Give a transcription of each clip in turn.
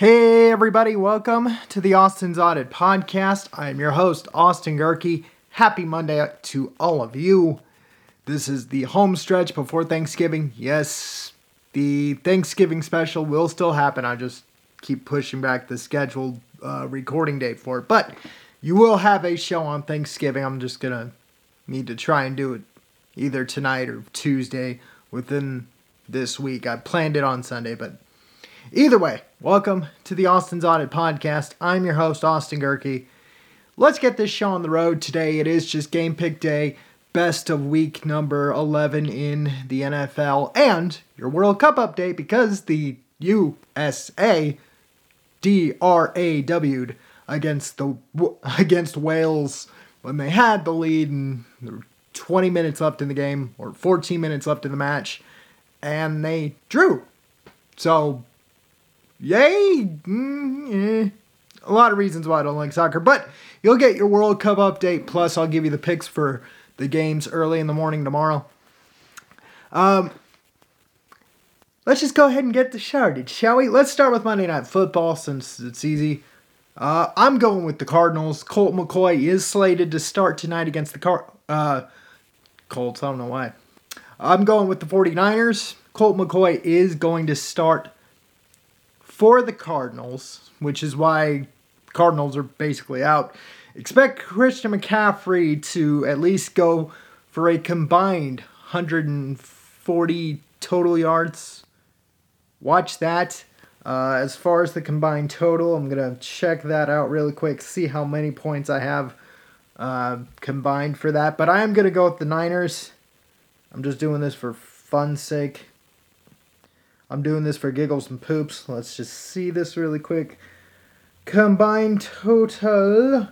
Hey, everybody, welcome to the Austin's Audit Podcast. I'm your host, Austin Gehrke. Happy Monday to all of you. This is the home stretch before Thanksgiving. Yes, the Thanksgiving special will still happen. I just keep pushing back the scheduled uh, recording date for it. But you will have a show on Thanksgiving. I'm just going to need to try and do it either tonight or Tuesday within this week. I planned it on Sunday, but either way, welcome to the Austin's Audit Podcast. I'm your host, Austin Gehrke. Let's get this show on the road today. It is just game pick day, best of week number 11 in the NFL, and your World Cup update because the USA DRAW'd against the against Wales when they had the lead and 20 minutes left in the game or 14 minutes left in the match and they drew. So, yay! Mm, eh. A lot of reasons why I don't like soccer, but you'll get your World Cup update. Plus, I'll give you the picks for the games early in the morning tomorrow. Um, let's just go ahead and get the started, shall we? Let's start with Monday Night Football since it's easy. Uh, I'm going with the Cardinals. Colt McCoy is slated to start tonight against the Car- uh, Colts. I don't know why. I'm going with the 49ers. Colt McCoy is going to start for the Cardinals, which is why Cardinals are basically out. Expect Christian McCaffrey to at least go for a combined 140 total yards. Watch that. Uh, as far as the combined total, I'm going to check that out really quick, see how many points I have uh, combined for that. But I am going to go with the Niners. I'm just doing this for fun's sake. I'm doing this for giggles and poops. Let's just see this really quick. Combined total.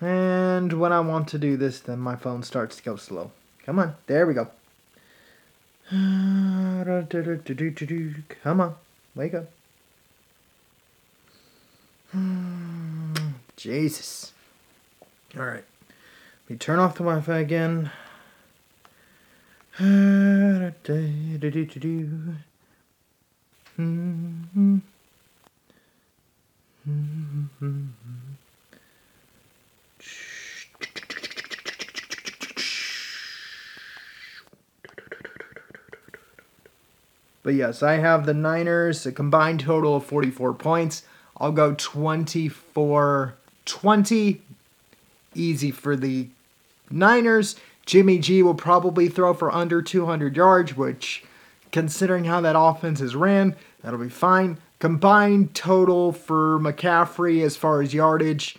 And when I want to do this, then my phone starts to go slow. Come on, there we go. Come on, wake up. Jesus. All right. Let me turn off the Wi Fi again. But yes, I have the Niners, a combined total of 44 points. I'll go 24 20. Easy for the Niners. Jimmy G will probably throw for under 200 yards, which, considering how that offense is ran, that'll be fine. Combined total for McCaffrey as far as yardage,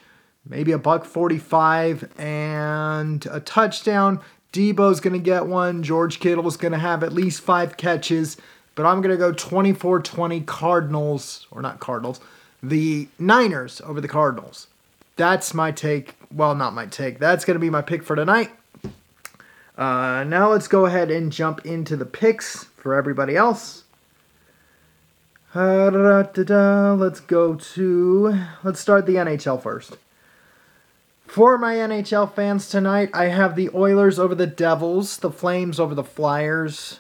maybe a buck 45 and a touchdown. Deebo's going to get one. George Kittle's going to have at least five catches. But I'm going to go 24 20 Cardinals, or not Cardinals, the Niners over the Cardinals. That's my take. Well, not my take. That's going to be my pick for tonight. Uh, now let's go ahead and jump into the picks for everybody else. Let's go to. Let's start the NHL first. For my NHL fans tonight, I have the Oilers over the Devils, the Flames over the Flyers,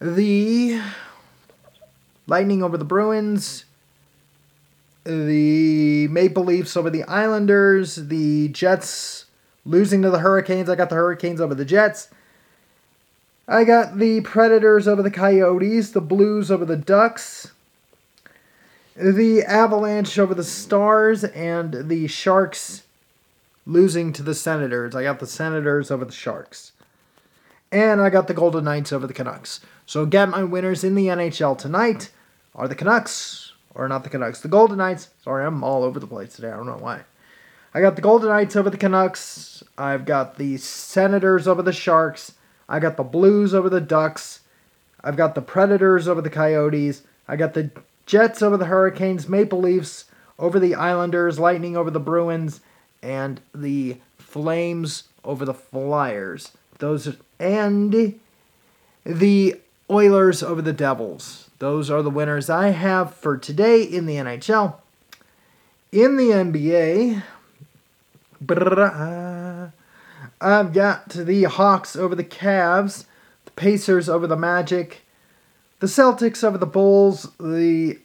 the Lightning over the Bruins, the Maple Leafs over the Islanders, the Jets losing to the Hurricanes. I got the Hurricanes over the Jets. I got the Predators over the Coyotes, the Blues over the Ducks, the Avalanche over the Stars, and the Sharks losing to the Senators. I got the Senators over the Sharks. And I got the Golden Knights over the Canucks. So again, my winners in the NHL tonight are the Canucks, or not the Canucks, the Golden Knights. Sorry, I'm all over the place today. I don't know why. I got the Golden Knights over the Canucks. I've got the Senators over the Sharks. I got the Blues over the Ducks. I've got the Predators over the Coyotes. I got the Jets over the Hurricanes, Maple Leafs over the Islanders, Lightning over the Bruins, and the Flames over the Flyers. Those and the Oilers over the Devils. Those are the winners I have for today in the NHL. In the NBA, I've got the Hawks over the Cavs, the Pacers over the Magic, the Celtics over the Bulls, the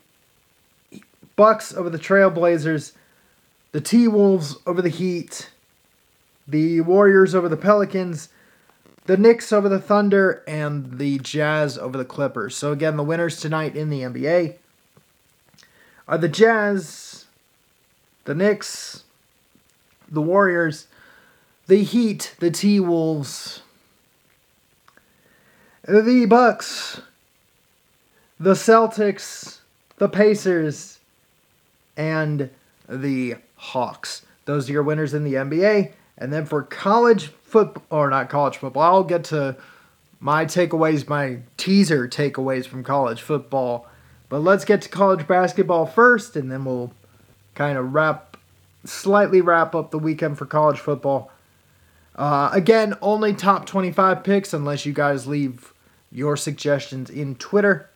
Bucks over the Trailblazers, the T Wolves over the Heat, the Warriors over the Pelicans, the Knicks over the Thunder, and the Jazz over the Clippers. So, again, the winners tonight in the NBA are the Jazz, the Knicks, the Warriors, the Heat, the T Wolves, the Bucks, the Celtics, the Pacers, and the Hawks. Those are your winners in the NBA. And then for college football, or not college football, I'll get to my takeaways, my teaser takeaways from college football. But let's get to college basketball first, and then we'll kind of wrap, slightly wrap up the weekend for college football. Uh, again, only top 25 picks unless you guys leave your suggestions in Twitter.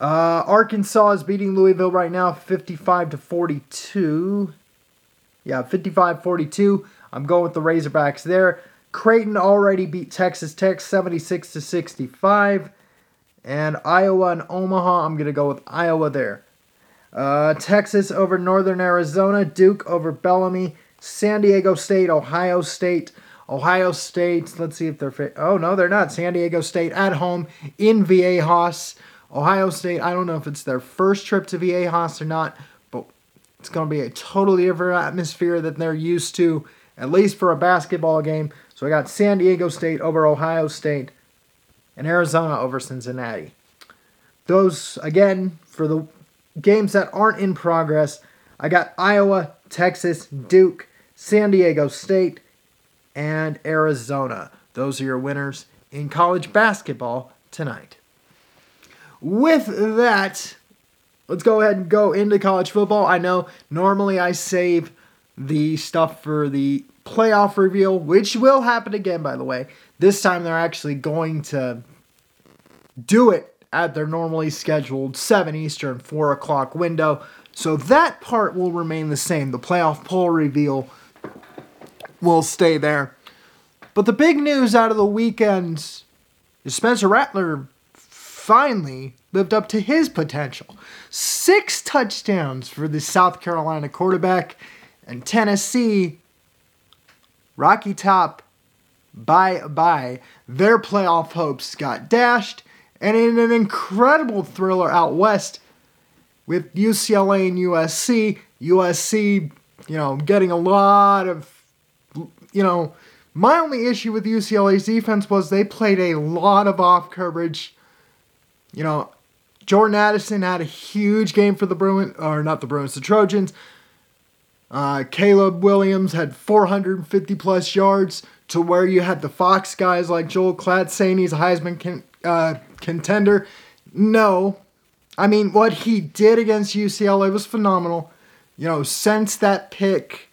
Uh, Arkansas is beating Louisville right now 55 to 42. Yeah, 55 42. I'm going with the Razorbacks there. Creighton already beat Texas Tech 76 to 65. And Iowa and Omaha, I'm going to go with Iowa there. Uh, Texas over Northern Arizona, Duke over Bellarmine, San Diego State, Ohio State. Ohio State, let's see if they're fit. Oh, no, they're not. San Diego State at home in Viejas. Ohio State, I don't know if it's their first trip to Viejas or not, but it's going to be a totally different atmosphere than they're used to, at least for a basketball game. So I got San Diego State over Ohio State and Arizona over Cincinnati. Those, again, for the games that aren't in progress, I got Iowa, Texas, Duke, San Diego State, and Arizona. Those are your winners in college basketball tonight. With that, let's go ahead and go into college football. I know normally I save the stuff for the playoff reveal, which will happen again, by the way. This time they're actually going to do it at their normally scheduled 7 Eastern, 4 o'clock window. So that part will remain the same. The playoff poll reveal will stay there. But the big news out of the weekend is Spencer Rattler finally lived up to his potential. Six touchdowns for the South Carolina quarterback and Tennessee. Rocky Top, bye bye. Their playoff hopes got dashed. And in an incredible thriller out west with UCLA and USC, USC, you know, getting a lot of, you know, my only issue with UCLA's defense was they played a lot of off coverage. You know, Jordan Addison had a huge game for the Bruins, or not the Bruins, the Trojans. Uh, Caleb Williams had 450 plus yards to where you had the Fox guys like Joel Klatt saying he's a Heisman con- uh, contender. No. I mean, what he did against UCLA was phenomenal. You know, since that pick,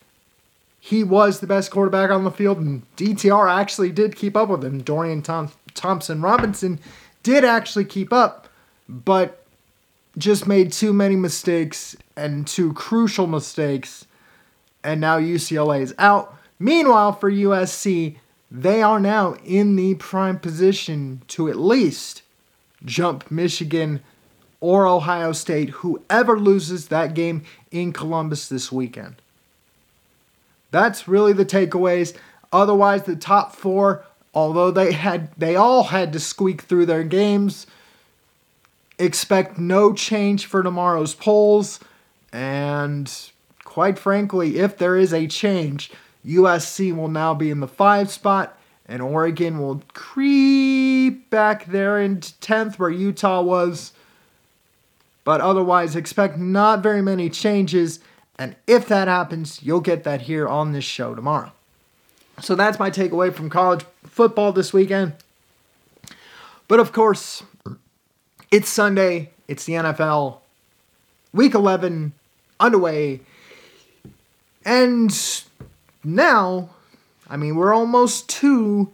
he was the best quarterback on the field, and DTR actually did keep up with him. Dorian Tom- Thompson Robinson did actually keep up, but just made too many mistakes and two crucial mistakes, and now UCLA is out. Meanwhile, for USC, they are now in the prime position to at least jump Michigan or Ohio State, whoever loses that game in Columbus this weekend. That's really the takeaways. Otherwise, the top four, although they had they all had to squeak through their games, expect no change for tomorrow's polls. And quite frankly, if there is a change, USC will now be in the five spot, and Oregon will creep back there into 10th where Utah was. But otherwise, expect not very many changes. And if that happens, you'll get that here on this show tomorrow. So that's my takeaway from college football this weekend. But of course, it's Sunday, it's the NFL, week 11 underway. And now, I mean, we're almost to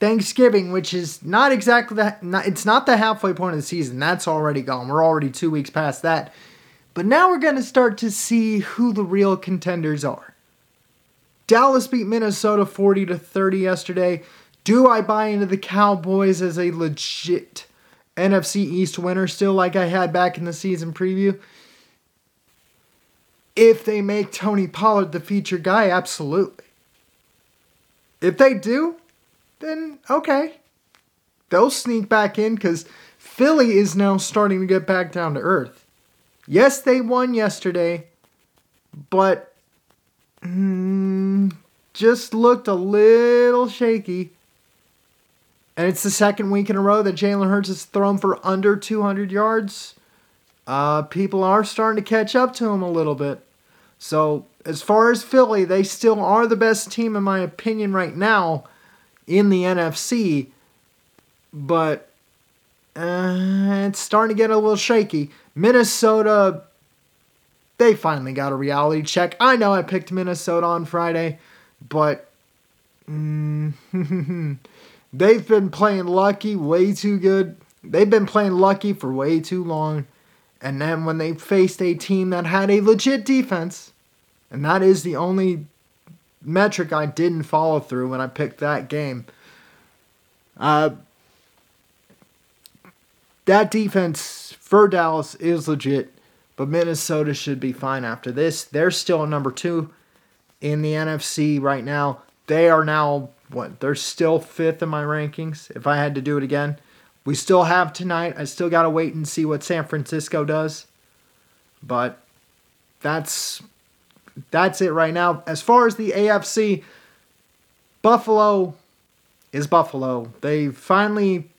Thanksgiving, which is not exactly that. It's not the halfway point of the season. That's already gone. We're already two weeks past that. But now we're going to start to see who the real contenders are. Dallas beat Minnesota 40 to 30 yesterday. Do I buy into the Cowboys as a legit NFC East winner still like I had back in the season preview? If they make Tony Pollard the feature guy, absolutely. If they do, then okay. They'll sneak back in because Philly is now starting to get back down to earth. Yes, they won yesterday, but mm, just looked a little shaky. And it's the second week in a row that Jalen Hurts has thrown for under 200 yards. Uh, people are starting to catch up to him a little bit. So, as far as Philly, they still are the best team, in my opinion, right now in the NFC. But uh, it's starting to get a little shaky. Minnesota, they finally got a reality check. I know I picked Minnesota on Friday, but mm, they've been playing lucky way too good. They've been playing lucky for way too long. And then when they faced a team that had a legit defense, and that is the only metric I didn't follow through when I picked that game. Uh, that defense for Dallas is legit, but Minnesota should be fine after this. They're still number two in the NFC right now. They are now what? They're still fifth in my rankings. If I had to do it again, we still have tonight. I still gotta wait and see what San Francisco does, but that's that's it right now. As far as the AFC, Buffalo is Buffalo. They finally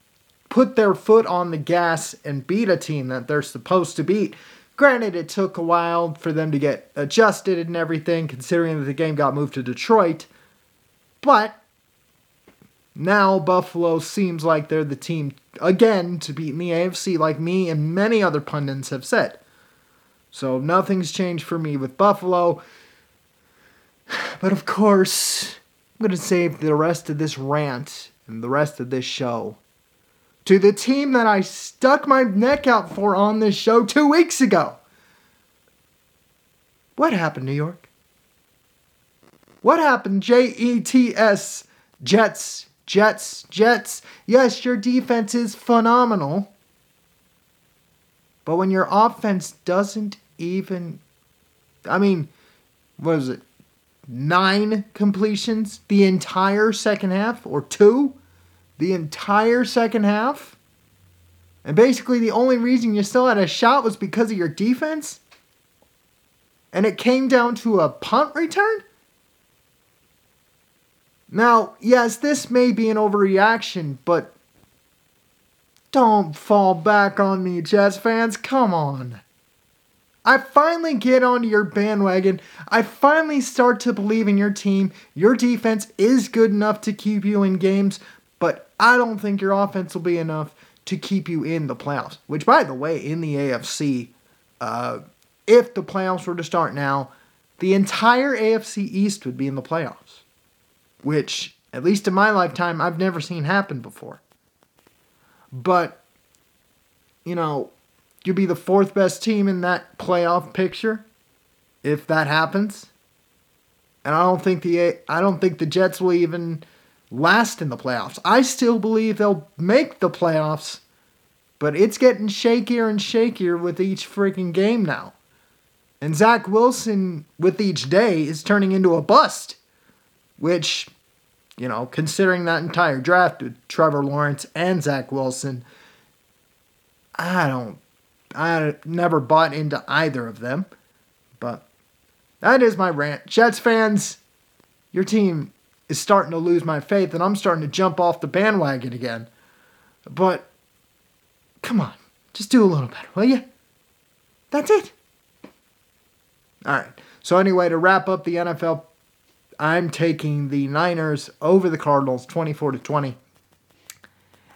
put their foot on the gas and beat a team that they're supposed to beat. Granted, it took a while for them to get adjusted and everything, considering that the game got moved to Detroit. But now Buffalo seems like they're the team again to beat in the AFC, like me and many other pundits have said. So nothing's changed for me with Buffalo. But of course, I'm going to save the rest of this rant and the rest of this show to the team that I stuck my neck out for on this show two weeks ago. What happened, New York? What happened, J E T S? Jets, Jets, Jets. Yes, your defense is phenomenal. But when your offense doesn't even. I mean, what is it? Nine completions the entire second half? Or two? the entire second half. And basically, the only reason you still had a shot was because of your defense. And it came down to a punt return? Now, yes, this may be an overreaction, but don't fall back on me, Jazz fans. Come on. I finally get onto your bandwagon. I finally start to believe in your team. Your defense is good enough to keep you in games, but I don't think your offense will be enough to keep you in the playoffs. Which, by the way, in the AFC, uh, if the playoffs were to start now, the entire AFC East would be in the playoffs. Which, at least in my lifetime, I've never seen happen before. But, you know, you'd be the fourth best team in that playoff picture if that happens. And I don't think the I don't think the Jets will even last in the playoffs. I still believe they'll make the playoffs, but it's getting shakier and shakier with each freaking game now. And Zach Wilson, with each day, is turning into a bust, which, you know, considering that entire draft with Trevor Lawrence and Zach Wilson, I don't, I never bought into either of them. But that is my rant. Jets fans, your team is starting to lose my faith and I'm starting to jump off the bandwagon again. But come on, just do a little better, will you? That's it. All right. So, anyway, to wrap up the NFL, I'm taking the Niners over the Cardinals 24 to 20.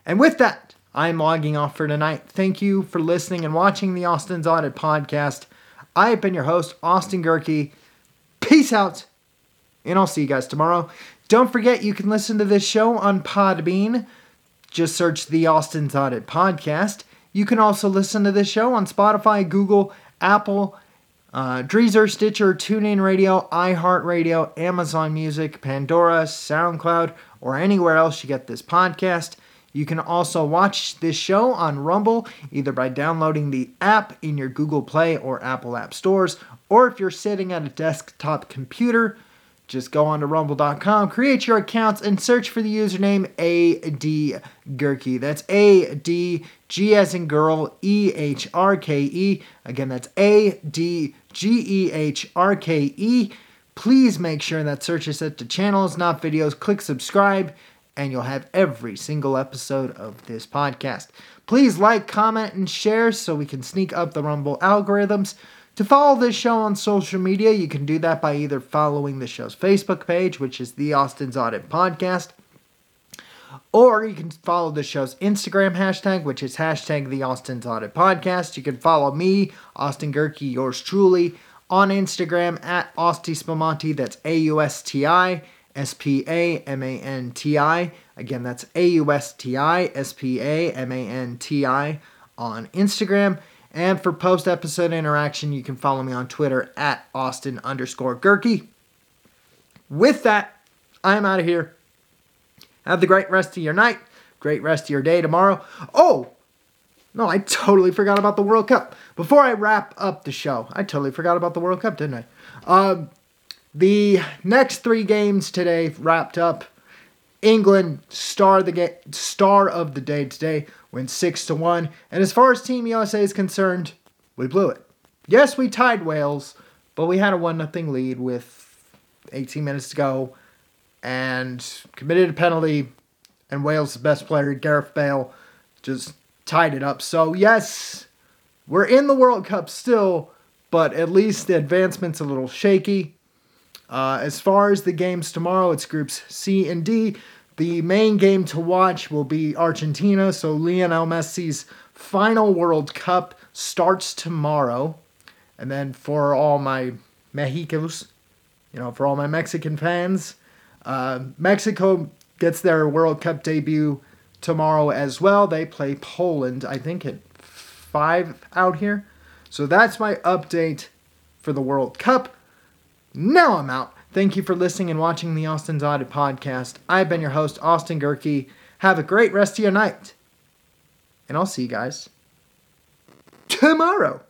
And with that, I'm logging off for tonight. Thank you for listening and watching the Austin's Audit podcast. I have been your host, Austin Gehrke. Peace out, and I'll see you guys tomorrow. Don't forget, you can listen to this show on Podbean. Just search the Austin's Audit Podcast. You can also listen to this show on Spotify, Google, Apple, uh, Deezer, Stitcher, TuneIn Radio, iHeartRadio, Amazon Music, Pandora, SoundCloud, or anywhere else you get this podcast. You can also watch this show on Rumble either by downloading the app in your Google Play or Apple App Stores, or if you're sitting at a desktop computer, just go on to rumble.com, create your accounts, and search for the username AD That's A D G as in girl, E H R K E. Again, that's A D G E H R K E. Please make sure that search is set to channels, not videos. Click subscribe, and you'll have every single episode of this podcast. Please like, comment, and share so we can sneak up the Rumble algorithms. To follow this show on social media, you can do that by either following the show's Facebook page, which is the Austin's Audit Podcast, or you can follow the show's Instagram hashtag, which is hashtag the Austin's Audit Podcast. You can follow me, Austin Gehrke, yours truly, on Instagram at Austi Spamanti. That's A U S T I S P A M A N T I. Again, that's A U S T I S P A M A N T I on Instagram. And for post episode interaction, you can follow me on Twitter at Austin underscore Gehrke. With that, I'm out of here. Have the great rest of your night, great rest of your day tomorrow. Oh, no, I totally forgot about the World Cup. Before I wrap up the show, I totally forgot about the World Cup, didn't I? Um, the next three games today wrapped up. England star the ga- star of the day today went six to one. And as far as Team USA is concerned, we blew it. Yes, we tied Wales, but we had a one nothing lead with 18 minutes to go, and committed a penalty. And Wales' best player, Gareth Bale, just tied it up. So yes, we're in the World Cup still, but at least the advancement's a little shaky. Uh, as far as the games tomorrow, it's groups C and D. The main game to watch will be Argentina, so Lionel Messi's final World Cup starts tomorrow. And then for all my Mexicos, you know, for all my Mexican fans, uh, Mexico gets their World Cup debut tomorrow as well. They play Poland, I think, at 5 out here. So that's my update for the World Cup. Now I'm out. Thank you for listening and watching the Austin's Audit podcast. I've been your host, Austin Gehrke. Have a great rest of your night. And I'll see you guys tomorrow.